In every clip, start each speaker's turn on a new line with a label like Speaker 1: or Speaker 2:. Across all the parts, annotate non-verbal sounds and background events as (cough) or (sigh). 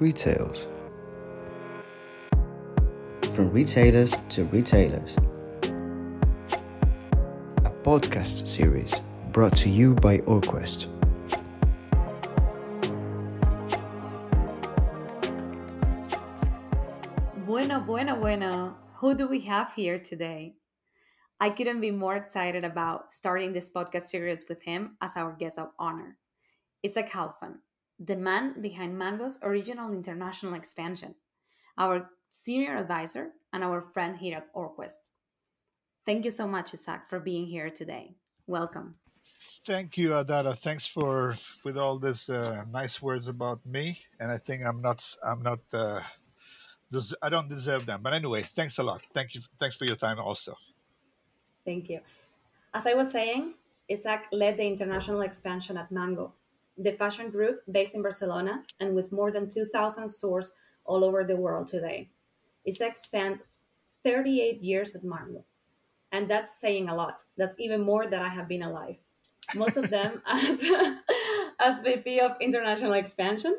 Speaker 1: Retails. From retailers to retailers. A podcast series brought to you by Orquest.
Speaker 2: Bueno, bueno, bueno. Who do we have here today? I couldn't be more excited about starting this podcast series with him as our guest of honor. Isak Halfon, the man behind Mango's original international expansion, our senior advisor, and our friend here at Orquest. Thank you so much, Isak, for being here today. Welcome.
Speaker 3: Thank you, Adara. Thanks for with all these uh, nice words about me, and I think I'm not I'm not uh, des- I don't deserve them. But anyway, thanks a lot. Thank you. Thanks for your time also.
Speaker 2: Thank you. As I was saying, Isak led the international expansion at Mango, the fashion group based in Barcelona and with more than 2,000 stores all over the world today. Isaac spent 38 years at Mango, and that's saying a lot. That's even more than I have been alive. Most of them (laughs) as, as VP of International Expansion.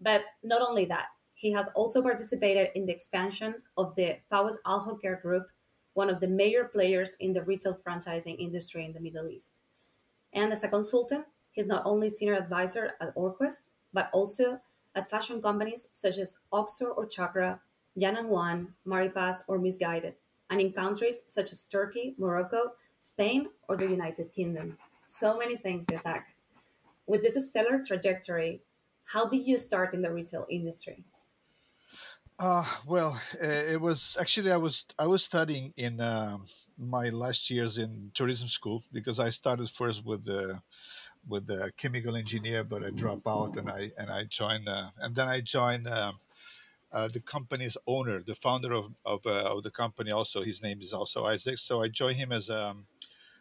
Speaker 2: But not only that, he has also participated in the expansion of the Fawaz Alhokair Group, one of the major players in the retail franchising industry in the Middle East. And as a consultant, he's not only senior advisor at Orquest, but also at fashion companies such as Oxor or Chakra, Yan and Marypaz, or Missguided, and in countries such as Turkey, Morocco, Spain, or the United Kingdom. So many things, Isak. With this stellar trajectory, how did you start in the resale industry?
Speaker 3: Uh, well, uh, it was actually I was I was studying in um my last years in tourism school because I started first with the with the chemical engineer, but I dropped out and I and I joined uh, and then I joined um uh, the company's owner, the founder of of, uh, of the company. Also, his name is also Isak. So I joined him as um,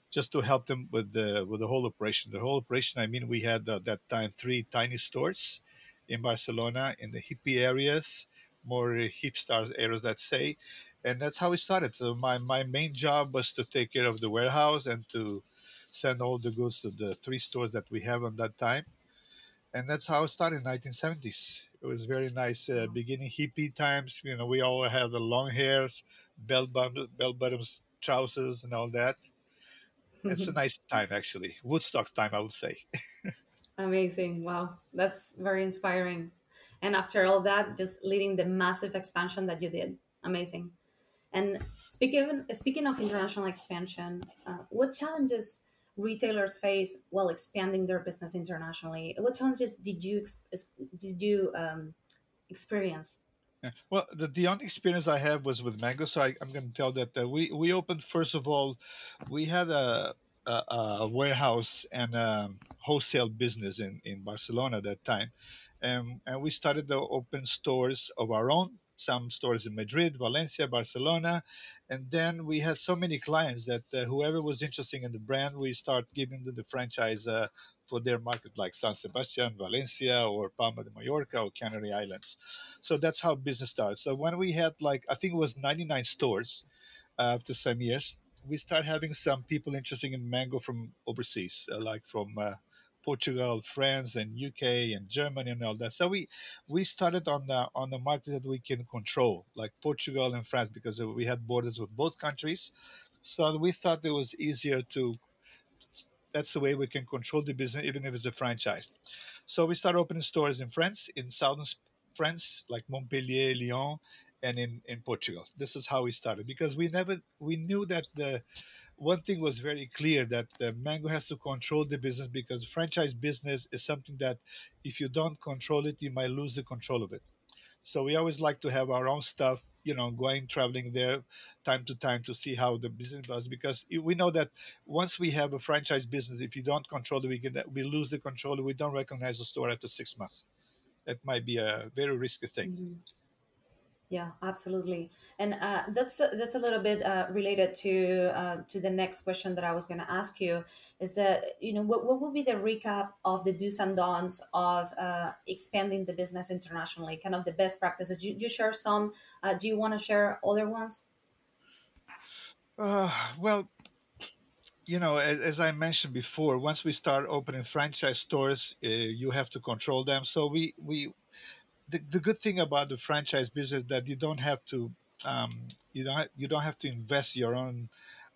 Speaker 3: just to help them with the with the whole operation. The whole operation. I mean, we had uh, that time three tiny stores in Barcelona in the hippie areas, more hipster areas, let's say, and that's how we started. So my my main job was to take care of the warehouse and to send all the goods to the three stores that we have on that time, and that's how it started in 1970s. It was very nice uh, beginning hippie times. You know, we all had the long hairs, bell bottoms, bell bottoms, trousers, and all that. It's a (laughs) nice time actually, Woodstock time, I would say. (laughs)
Speaker 2: Amazing. Wow. That's very inspiring. And after all that, just leading the massive expansion that you did. Amazing. And speaking speaking of international expansion, uh, what challenges retailers face while expanding their business internationally? What challenges did you did you um, experience?
Speaker 3: Yeah. Well, the, the only experience I have was with Mango, so I, I'm going to tell that we we opened first of all, we had a a, a warehouse and a wholesale business in in Barcelona at that time, and and we started to open stores of our own. Some stores in Madrid, Valencia, Barcelona, and then we had so many clients that uh, whoever was interested in the brand, we start giving them the franchise uh, for their market, like San Sebastian, Valencia, or Palma de Mallorca, or Canary Islands. So that's how business started. So when we had like I think it was 99 stores uh, after some years, we start having some people interested in mango from overseas, uh, like from uh, Portugal, France, and UK, and Germany, and all that. So we we started on the on the market that we can control, like Portugal and France, because we had borders with both countries. So we thought it was easier to. That's the way we can control the business, even if it's a franchise. So we started opening stores in France, in southern France, like Montpellier, Lyon, and in, in Portugal. This is how we started because we never we knew that the one thing was very clear that uh, Mango has to control the business because franchise business is something that if you don't control it, you might lose the control of it. So we always like to have our own stuff, you know, going traveling there time to time to see how the business does because we know that once we have a franchise business, if you don't control it, we can we lose the control. We don't recognize the store after six months. That might be a very risky thing.
Speaker 2: Mm-hmm. Yeah, absolutely, and uh, that's that's a little bit uh, related to uh, to the next question that I was going to ask you. Is that you know what what would be the recap of the do's and don'ts of uh, expanding the business internationally? Kind of the best practices. You, you share some. Uh, do you want to share other ones?
Speaker 3: Uh, well, you know, as, as, I mentioned before, once we start opening franchise stores, uh, you have to control them. So we we the, the good thing about the franchise business that you don't have to um, you don't you don't have to invest your own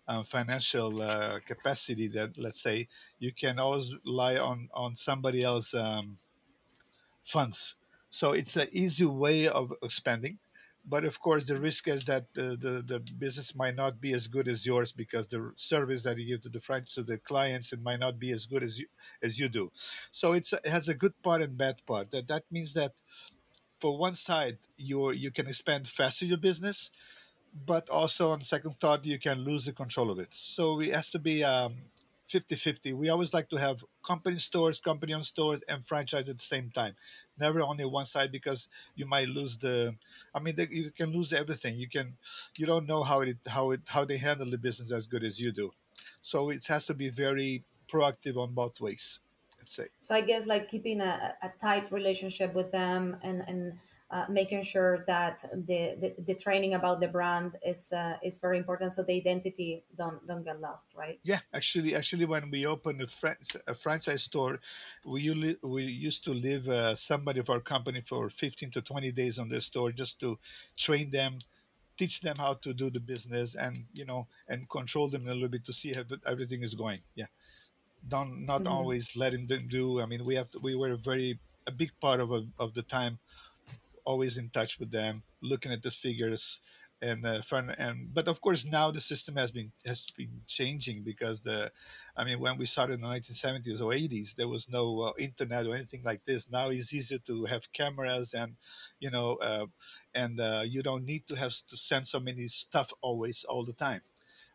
Speaker 3: uh, financial uh, capacity that let's say you can always rely on on somebody else um, funds. So it's an easy way of spending but of course the risk is that the, the, business might not be as good as yours because the service that you give to the franchise to the clients it might not be as good as you as you do. So it's it has a good part and bad part. That that means that for one side you you can expand faster your business but also on second thought you can lose the control of it. So it has to be um, 50-50 we always like to have company stores company owned stores and franchise at the same time. Never only one side because you might lose the i mean the, you can lose everything. You can you don't know how it how it how they handle the business as good as you do. So it has to be very proactive on both ways let's say
Speaker 2: So I guess like keeping a, a tight relationship with them and and uh, making sure that the, the the training about the brand is uh, is very important, so the identity don't don't get lost, right?
Speaker 3: Yeah, actually, actually, when we opened a, fran- a franchise store, we usually, we used to leave uh, somebody of our company for fifteen to twenty days on the store just to train them, teach them how to do the business, and you know, and control them a little bit to see how everything is going. Yeah, don't not
Speaker 2: hmm
Speaker 3: always letting them do. I mean, we have to, we were very a big part of a, of the time always in touch with them, looking at the figures and uh, fun and but of course now the system has been has been changing because the i mean when we started in the 1970s or 80s there was no uh, internet or anything like this now it's easier to have cameras and you know uh, and uh, you don't need to have to send so many stuff always all the time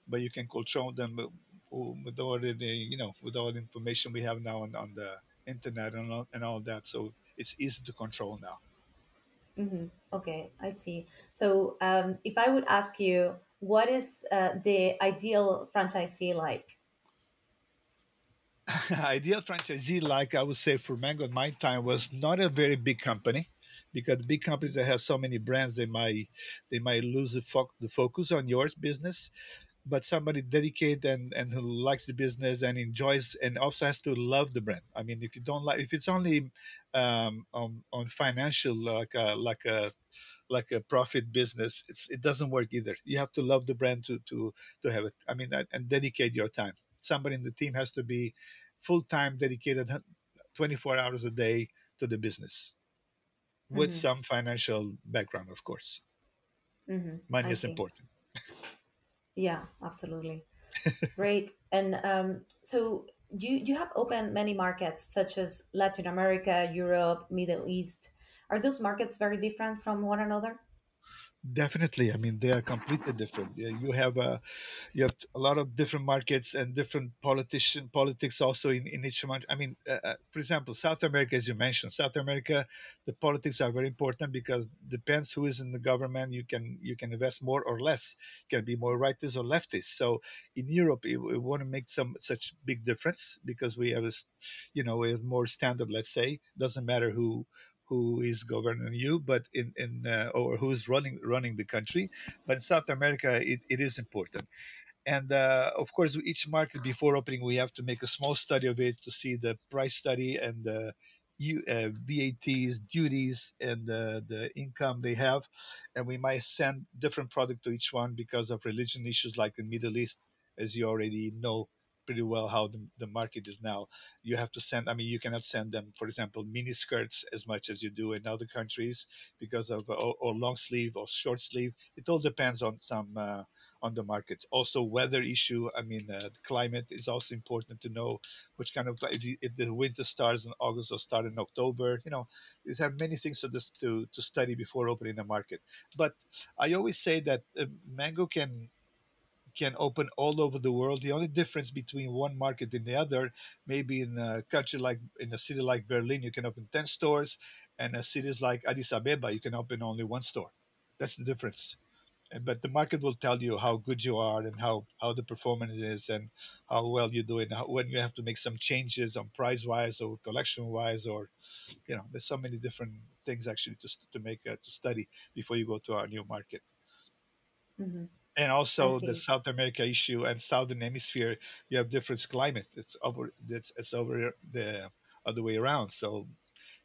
Speaker 3: but you can control them with all the the, you know with all the information we have now on, on the internet and all, and all that so it's easy to control now
Speaker 2: hmm Okay, I see. So um, if I would ask you, what is uh, the ideal franchisee like? (laughs)
Speaker 3: ideal franchisee, like I would say for Mango in my time, was not a very big company because big companies that have so many brands, they might they might lose the, fo- the focus on yours business. But somebody dedicated and, and who likes the business and enjoys and also has to love the brand. I mean, if you don't like, if it's only um, on, on financial like a, like a like a profit business, it's it doesn't work either. You have to love the brand to to to have it. I mean, and, dedicate your time. Somebody in the team has to be full time dedicated 24 hours a day to the business with
Speaker 2: hmm
Speaker 3: some financial background, of course.
Speaker 2: hmm
Speaker 3: Money
Speaker 2: I
Speaker 3: is
Speaker 2: see.
Speaker 3: important.
Speaker 2: Yeah, absolutely. (laughs) Great. And um, so do you, do you have opened many markets such as Latin America, Europe, Middle East? Are those markets very different from one another?
Speaker 3: Definitely. I mean, they are completely different. You have a you have a lot of different markets and different politician politics also in, in each market. I mean, uh, uh, for example, South America, as you mentioned, South America, the politics are very important because depends who is in the government. You can you can invest more or less. You can be more rightists or leftists. So in Europe, it, it won't make some such big difference because we have a, you know, we have more standard. Let's say doesn't matter who who is governing you, but in in uh, or who is running running the country. But in South America, it, it is important. And uh, of course each market before opening we have to make a small study of it to see the price study and the uh, VATs, duties, and uh, the income they have, and we might send different product to each one because of religion issues, like in Middle East, as you already know pretty well how the, the market is now. You have to send. I mean, you cannot send them, for example, mini skirts as much as you do in other countries because of or, or long sleeve or short sleeve. It all depends on some. Uh, on the market. Also, weather issue. I mean, uh, the climate is also important to know which kind of if, the- winter starts in August or start in October. You know, you have many things to to to study before opening a market. But I always say that uh, mango can can open all over the world. The only difference between one market and the other, maybe in a country like in a city like Berlin, you can open ten stores, and in cities like Addis Abeba, you can open only one store. That's the difference but the market will tell you how good you are and how how the performance is and how well you do it how, when you have to make some changes on price wise or collection wise or you know there's so many different things actually to, to make uh, to study before you go to our new market
Speaker 2: hmm
Speaker 3: and also the south america issue and southern hemisphere you have different climate it's over it's, it's over the other way around so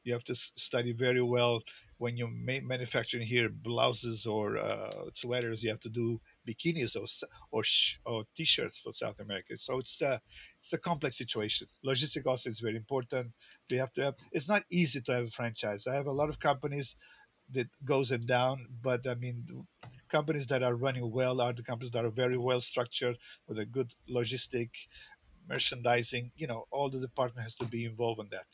Speaker 3: you have to study very well when you ma- manufacturing here blouses or uh, sweaters, you have to do bikinis or or, sh- or t-shirts for South America. So it's a it's a complex situation. Logistics also is very important. We have to have. It's not easy to have a franchise. I have a lot of companies that goes and down, but I mean, companies that are running well are the companies that are very well structured with a good logistic, merchandising. You know, all the department has to be involved in that.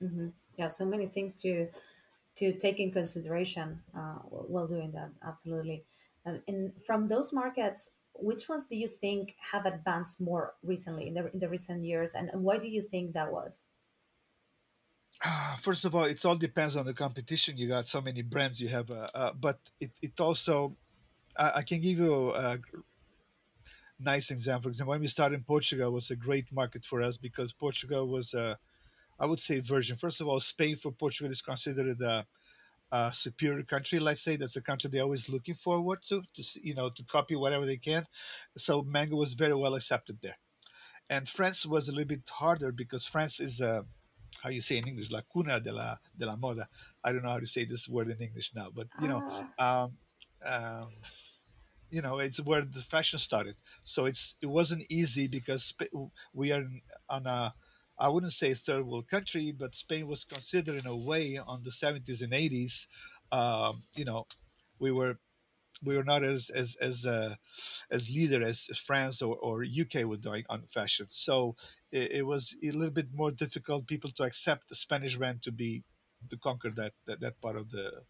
Speaker 2: hmm Yeah, so many things to to take in consideration uh, while doing that. Absolutely. Um, and from those markets, which ones do you think have advanced more recently in the in the recent years, and, and why do you think that was?
Speaker 3: First of all, it all depends on the competition. You got so many brands you have, uh, uh, but it, it also I, I can give you a nice example. For example, when we started in Portugal, was a great market for us because Portugal was a I would say version. First of all, Spain for Portugal is considered a, a superior country. Let's say that's a country they're always looking forward to, to you know, to copy whatever they can. So mango was very well accepted there. And France was a little bit harder because France is a how you say in English, la cuna de la de la moda. I don't know how to say this word in English now, but you know,
Speaker 2: Ah,
Speaker 3: um, um, you know, it's where the fashion started. So it's it wasn't easy because we are on a I wouldn't say third world country, but Spain was considered in a way on the 70s and 80s. Um, you know, we were we were not as as as uh, as leader as France or, or UK were doing on fashion. So it, it was a little bit more difficult people to accept the Spanish brand to be to conquer that that, that part of the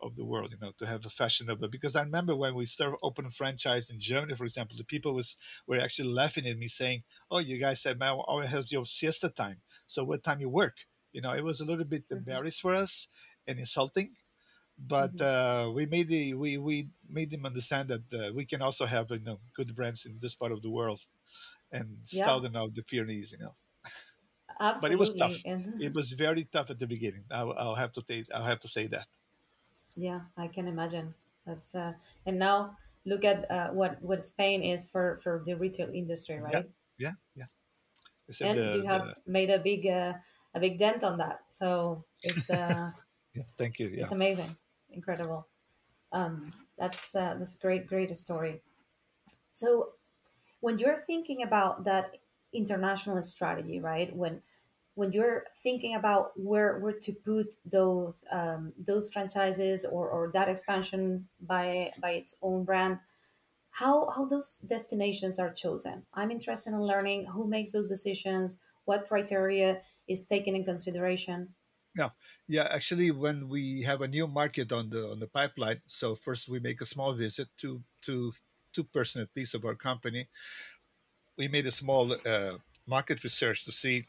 Speaker 3: of the world, you know, to have a fashionable. Because I remember when we started opening franchise in Germany, for example, the people was were actually laughing at me saying, "Oh, you guys said, man, always has your siesta time. So what time you work?" You know, it was a little bit
Speaker 2: mhm,
Speaker 3: embarrassed for us and insulting but
Speaker 2: mhm.
Speaker 3: uh, we made the we we made them understand that uh, we can also have you know good brands in this part of the world and
Speaker 2: Yeah,
Speaker 3: southern of the Pyrenees, you know. (laughs) But it was
Speaker 2: absolutely.
Speaker 3: tough. It was very tough at the beginning. I'll, I'll have to take. I'll have to say that.
Speaker 2: yeah, I can imagine. That's uh, and now look at uh, what what Spain is for for the retail industry, right?
Speaker 3: yeah, yeah. Said
Speaker 2: And
Speaker 3: the
Speaker 2: you have
Speaker 3: the
Speaker 2: made a big uh, a big dent on that. So it's uh, (laughs)
Speaker 3: yeah. Thank you. Yeah,
Speaker 2: it's amazing, incredible. Um, that's uh, that's great, great story. So when you're thinking about that international strategy, right? When when you're thinking about where where to put those um, those franchises or, or that expansion by by its own brand, how how those destinations are chosen. I'm interested in learning who makes those decisions, what criteria is taken in consideration.
Speaker 3: yeah, yeah. Actually, when we have a new market on the on the pipeline, so first we make a small visit to to two person at least of our company. We made a small uh, market research to see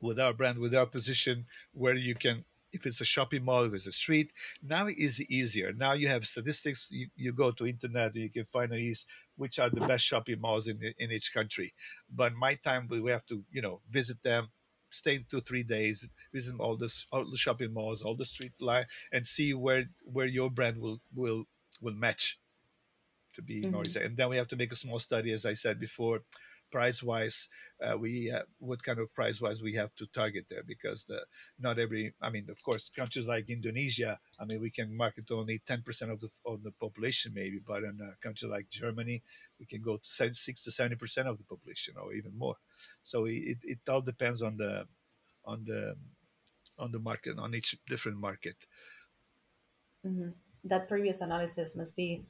Speaker 3: with our brand, with our position, where you can, if it's a shopping mall, if it's a street, now it is easier. Now you have statistics. You, you go to internet, and you can find these which are the best shopping malls in in each country. But my time, we have to, you know, visit them, stay two three days, visit all this all the shopping malls, all the street line, and see where where your brand will will will match to be more
Speaker 2: hmm
Speaker 3: exact. And then we have to make a small study, as I said before, price wise. Uh, we uh, what kind of price wise we have to target there because the not every. I mean, of course, countries like Indonesia. I mean, we can market only ten percent of the of the population, maybe, but in a country like Germany, we can go to six to seventy percent of the population, or even more. So it, it all depends on the on the on the market on each different market.
Speaker 2: hmm That previous analysis must be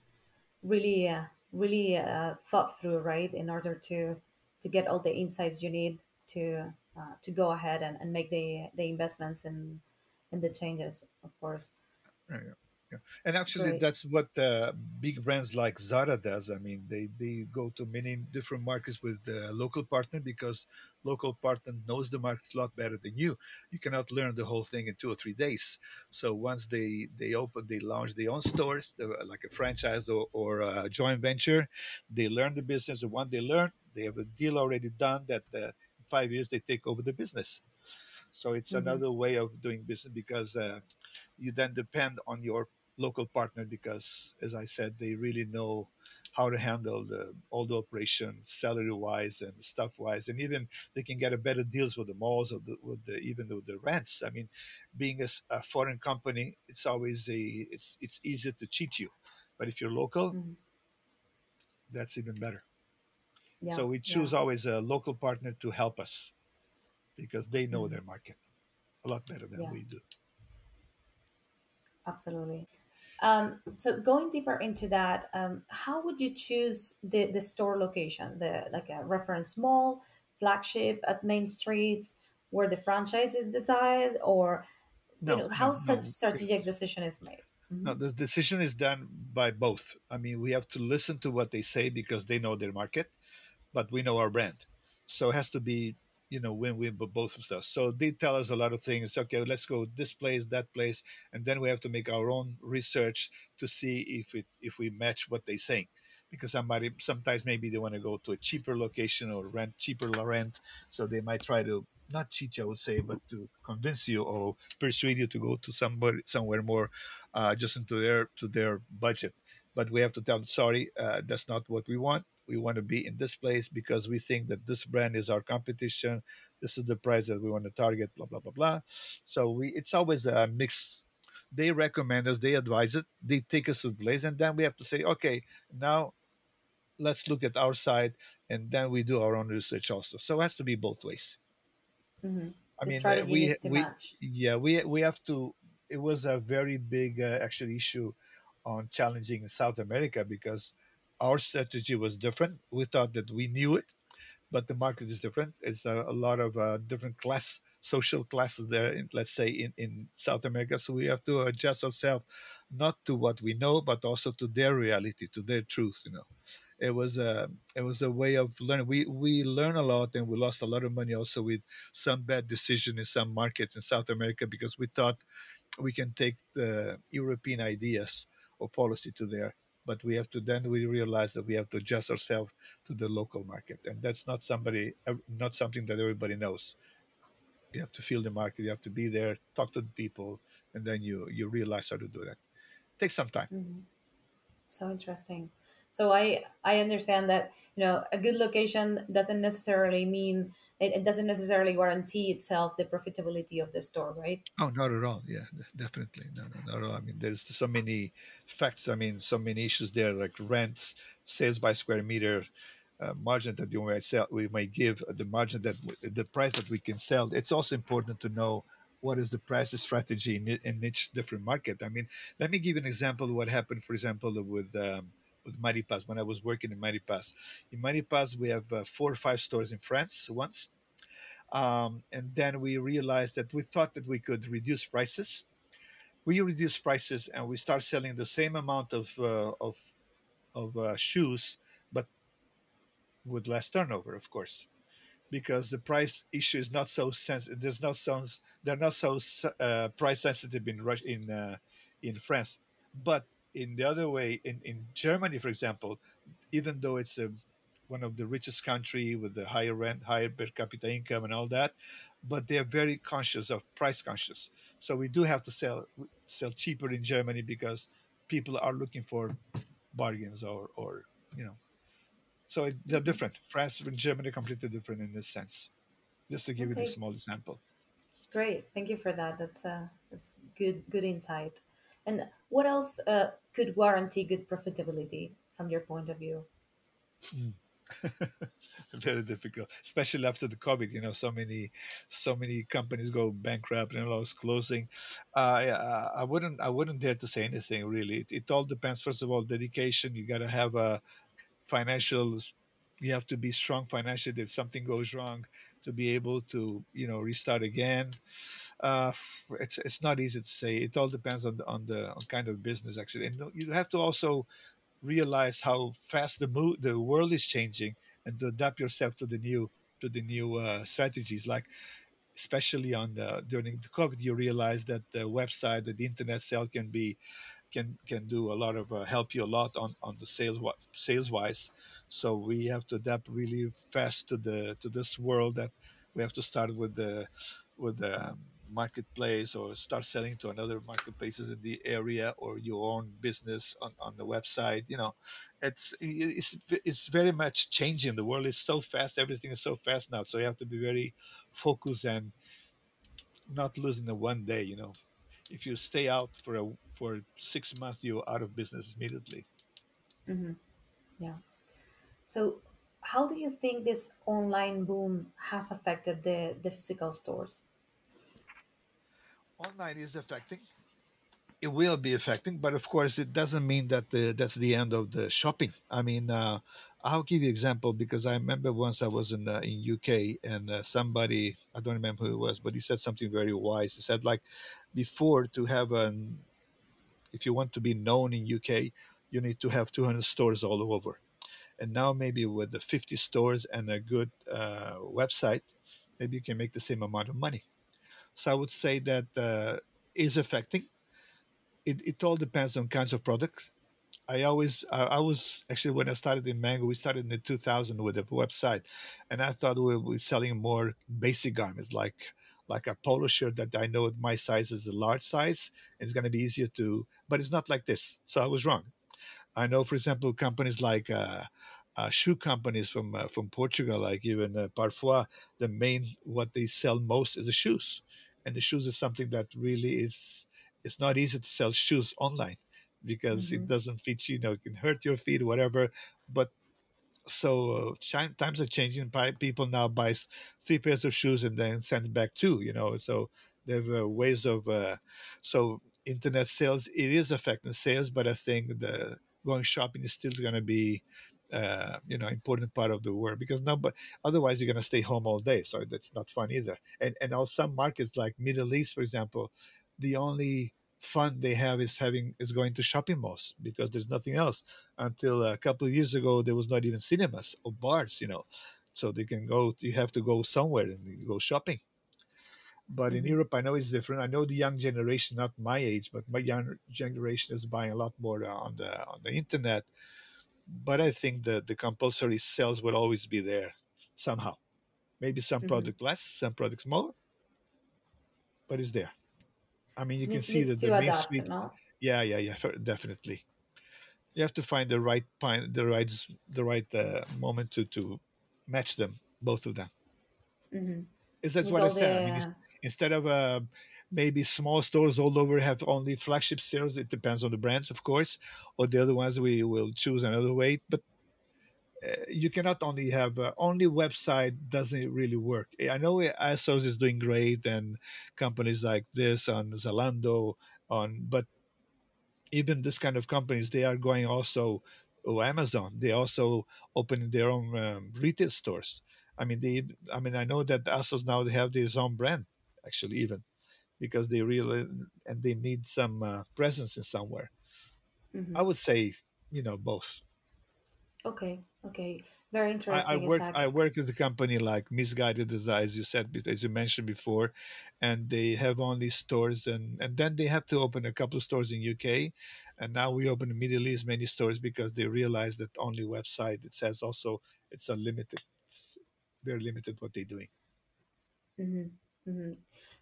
Speaker 2: really uh, really uh, thought through right in order to to get all the insights you need to uh, to go ahead and, and make the the investments and and the changes of course.
Speaker 3: And actually,
Speaker 2: great
Speaker 3: that's what uh, big brands like Zara does. I mean, they, they go to many different markets with the local partner because local partner knows the market a lot better than you. You cannot learn the whole thing in two or three days. So once they they open, they launch their own stores, like a franchise or, or a joint venture. They learn the business, and once they learn, they have a deal already done that uh, in five years they take over the business. So it's
Speaker 2: hmm
Speaker 3: another way of doing business because uh, you then depend on your local partner because, as I said, they really know how to handle the all the operation salary wise and stuff wise and even they can get a better deals with the malls or the, with the even with the rents i mean being a, a, foreign company it's always a it's it's easier to cheat you but if you're local mm-hmm. that's even better yeah, so we choose yeah. always a local partner to help us because they know mm-hmm. their market a lot better than yeah. we do
Speaker 2: absolutely um, so going deeper into that, um, how would you choose the, the store location? The like a reference mall, flagship at main streets, where the franchise is decided, or no, you know, how no, such no. strategic decision is made?
Speaker 3: Mm-hmm. No, the decision is done by both. I mean, we have to listen to what they say because they know their market, but we know our brand. So it has to be you know win-win for both of us so they tell us a lot of things. Okay let's go this place that place and then we have to make our own research to see if it if we match what they're saying. Because somebody sometimes maybe they want to go to a cheaper location or rent cheaper rent so they might try to not cheat i would say but to convince you or persuade you to go to somebody somewhere more uh, just into their to their budget. But we have to tell them sorry uh, that's not what we want we want to be in this place because we think that this brand is our competition. This is the price that we want to target blah blah blah blah. So we it's always a mix. They recommend us they advise it they take us to the place and then we have to say okay now let's look at our side and then we do our own research also. So it has to be both ways.
Speaker 2: Mm-hmm. i mean uh, we, we
Speaker 3: yeah we we have to it was a very big uh, actually issue on challenging south america because our strategy was different. We thought that we knew it, but the market is different. It's a, a lot of uh, different class, social classes there. In, let's say in, in South America, so we have to adjust ourselves not to what we know, but also to their reality, to their truth. You know, it was a it was a way of learning. We we learn a lot, and we lost a lot of money also with some bad decision in some markets in South America because we thought we can take the European ideas or policy to there but we have to then we realize that we have to adjust ourselves to the local market. And that's not somebody not something that everybody knows. You have to feel the market you have to be there talk to the people and then you you realize how to do that. It takes some time.
Speaker 2: Mm-hmm. so interesting. So i i understand that you know a good location doesn't necessarily mean it, it, doesn't necessarily guarantee itself the profitability of the store, right?
Speaker 3: Oh, not at all. Yeah, definitely. No, no, not at all. I mean, there's so many facts. I mean, so many issues there, like rents, sales by square meter, uh, margin that you might sell, we might give, uh, the margin that the price that we can sell. It's also important to know what is the price strategy in, in each different market. I mean, let me give an example what happened, for example, with. Um, with Marypaz when I was working in Marypaz. In Marypaz, we have uh, four or five stores in France once. Um, and then we realized that we thought that we could reduce prices. We reduce prices and we start selling the same amount of uh, of of uh, shoes, but with less turnover, of course, because the price issue is not so sensitive. There's no sounds. They're not so uh, price sensitive in in uh, in France, but in the other way, in, in Germany, for example, even though it's a, one of the richest country with the higher rent, higher per capita income, and all that, but they are very conscious of price conscious. So we do have to sell sell cheaper in Germany because people are looking for bargains or or you know. So it, they're different. France and Germany are completely different in this sense. Just to give okay. you a small example.
Speaker 2: Great, thank you for that. That's uh, that's good good insight. And what else uh, could guarantee good profitability from your point of view?
Speaker 3: Hmm. (laughs) Very difficult, especially after the COVID. You know, so many, so many companies go bankrupt and all closing. Uh, I wouldn't, I wouldn't dare to say anything really. It, it all depends. First of all, dedication. You got to have a financial. You have to be strong financially. If something goes wrong, to be able to, you know, restart again uh, it's it's not easy to say. It all depends on the on the on kind of business actually, and you have to also realize how fast the mo- the world is changing and to adapt yourself to the new to the new uh, strategies. Like especially on the during the COVID, you realize that the website, that the internet sale can be can can do a lot of uh, help you a lot on on the sales sales wise. So we have to adapt really fast to the to this world that we have to start with the with the marketplace or start selling to another marketplaces in the area or your own business on, on the website you know. It's it's it's very much changing. The world is so fast. Everything is so fast now. So you have to be very focused and not losing the one day you know if you stay out for a for six months you're out of business immediately
Speaker 2: hmm Yeah. So, how do you think this online boom has affected the, the physical stores?
Speaker 3: online is affecting it will be affecting, but of course, it doesn't mean that the, that's the end of the shopping. I mean, uh, I'll give you an example because I remember once I was in uh, in UK and uh, somebody I don't remember who it was, but he said something very wise. He said like before to have an if you want to be known in UK, you need to have 200 stores all over, and now maybe with the 50 stores and a good uh, website, maybe you can make the same amount of money. So I would say that uh, is affecting it, it all depends on kinds of products. I always, I, I was actually when I started in Mango, we started in the 2000 with a website, and I thought we were selling more basic garments like like a polo shirt that I know my size is a large size, and it's going to be easier to. But it's not like this, so I was wrong. I know, for example, companies like uh, uh, shoe companies from uh, from Portugal, like even uh, Parfois, the main what they sell most is the shoes, and the shoes is something that really is. It's not easy to sell shoes online because it
Speaker 2: hmm
Speaker 3: doesn't fit you. You know, it can hurt your feet, whatever. But so uh, times are changing. People now buy three pairs of shoes and then send back two. You know, so they have uh, ways of. Uh, so internet sales it is affecting sales, but I think the going shopping is still going to be. Uh, you know, important part of the world because now, but otherwise you're gonna stay home all day, so that's not fun either. And and also some markets like Middle East, for example, the only fun they have is having is going to shopping malls because there's nothing else. Until a couple of years ago there was not even cinemas or bars you know. So they can go you have to go somewhere and go shopping. But in
Speaker 2: hmm
Speaker 3: europe i know it's different. I know the young generation not my age but my young generation is buying a lot more uh, on the on the internet. But i think that the compulsory sales will always be there somehow. Maybe some
Speaker 2: hmm
Speaker 3: product less some products more but it's there i mean you can see that the main streets
Speaker 2: no?
Speaker 3: yeah yeah yeah definitely you have to find the right pine, the right the right uh, moment to to match them, both of them.
Speaker 2: hmm
Speaker 3: Is that's
Speaker 2: With
Speaker 3: what I said. I mean, instead of uh, maybe small stores all over have only flagship sales. It depends on the brands, of course, or the other ones we will choose another way. But uh, you cannot only have uh, only website doesn't really work. I know ASOS is doing great and companies like this on Zalando on, but even this kind of companies they are going also oh, amazon they also opening their own um, retail stores. I mean they i mean i know that asos now they have their own brand actually even because they really and they need some uh, presence in somewhere.
Speaker 2: Hmm
Speaker 3: i would say you know both.
Speaker 2: Okay, okay. Very
Speaker 3: I, I work. I work at a company like Missguided Design, as you said, as you mentioned before, and they have only stores and and then they have to open a couple of stores in UK, and now we open in Middle East many stores because they realize that only website it says also it's unlimited, it's very limited what they're doing.
Speaker 2: hmm hmm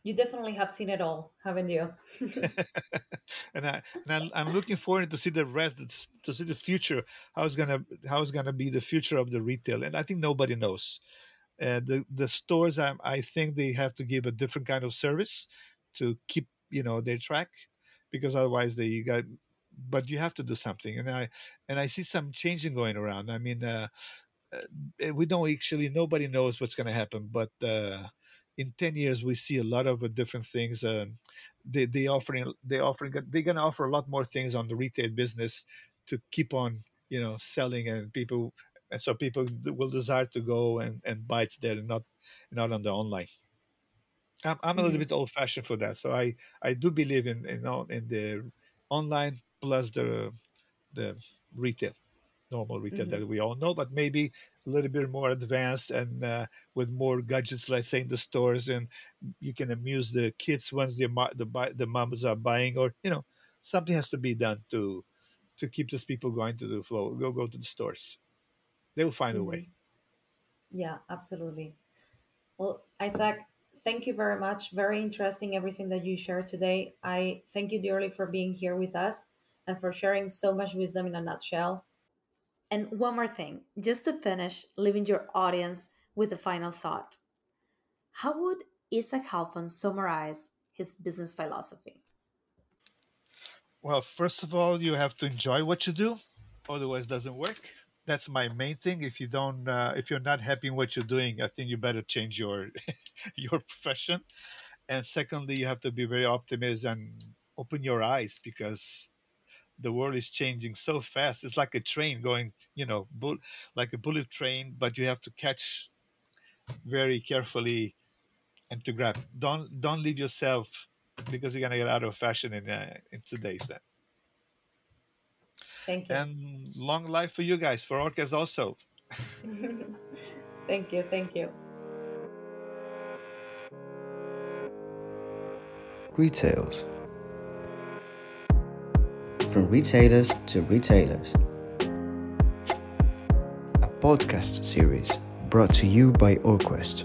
Speaker 2: You definitely have seen it all, haven't you? (laughs) (laughs)
Speaker 3: and I and I'm, I'm looking forward to see the rest, to see the future, how it's gonna how it's gonna be the future of the retail, and I think nobody knows. Uh, the the stores, I, I think they have to give a different kind of service to keep you know their track, because otherwise they got. But you have to do something, and I and I see some changing going around. I mean, uh, uh, we don't actually nobody knows what's going to happen, but uh, in ten years we see a lot of uh, different things. Uh, they they offering they offering they're going to offer a lot more things on the retail business to keep on you know selling and people and so people will desire to go and, and buy it there and not not on the online. I'm, I'm a little
Speaker 2: hmm
Speaker 3: bit old fashioned for that, so I, I do believe in in, in the online plus the the retail normal retail
Speaker 2: hmm
Speaker 3: that we all know, but maybe a little bit more advanced and uh, with more gadgets, let's say in the stores, and you can amuse the kids once the the the moms are buying, or you know, something has to be done to to keep these people going to the flow, go go to the stores. They will find a way.
Speaker 2: hmm Yeah, absolutely. Well, Isak, thank you very much. Very interesting everything that you shared today. I thank you dearly for being here with us and for sharing so much wisdom in a nutshell. And one more thing, just to finish, leaving your audience with a final thought. How would Isak Halfon summarize his business philosophy?
Speaker 3: Well, first of all, you have to enjoy what you do, otherwise, it doesn't work. That's my main thing. If you don't, uh, if you're not happy in what you're doing, I think you better change your (laughs) your profession. And secondly, you have to be very optimistic and open your eyes because the world is changing so fast. It's like a train going, you know, bull, like a bullet train, but you have to catch very carefully and to grab. Don't don't leave yourself because you're gonna get out of fashion in uh, in two days. Then.
Speaker 2: Thank you.
Speaker 3: And long life for you guys, for Orquest also. (laughs)
Speaker 2: thank you. Thank you.
Speaker 1: Retails. From retailers to retailers. A podcast series brought to you by Orquest.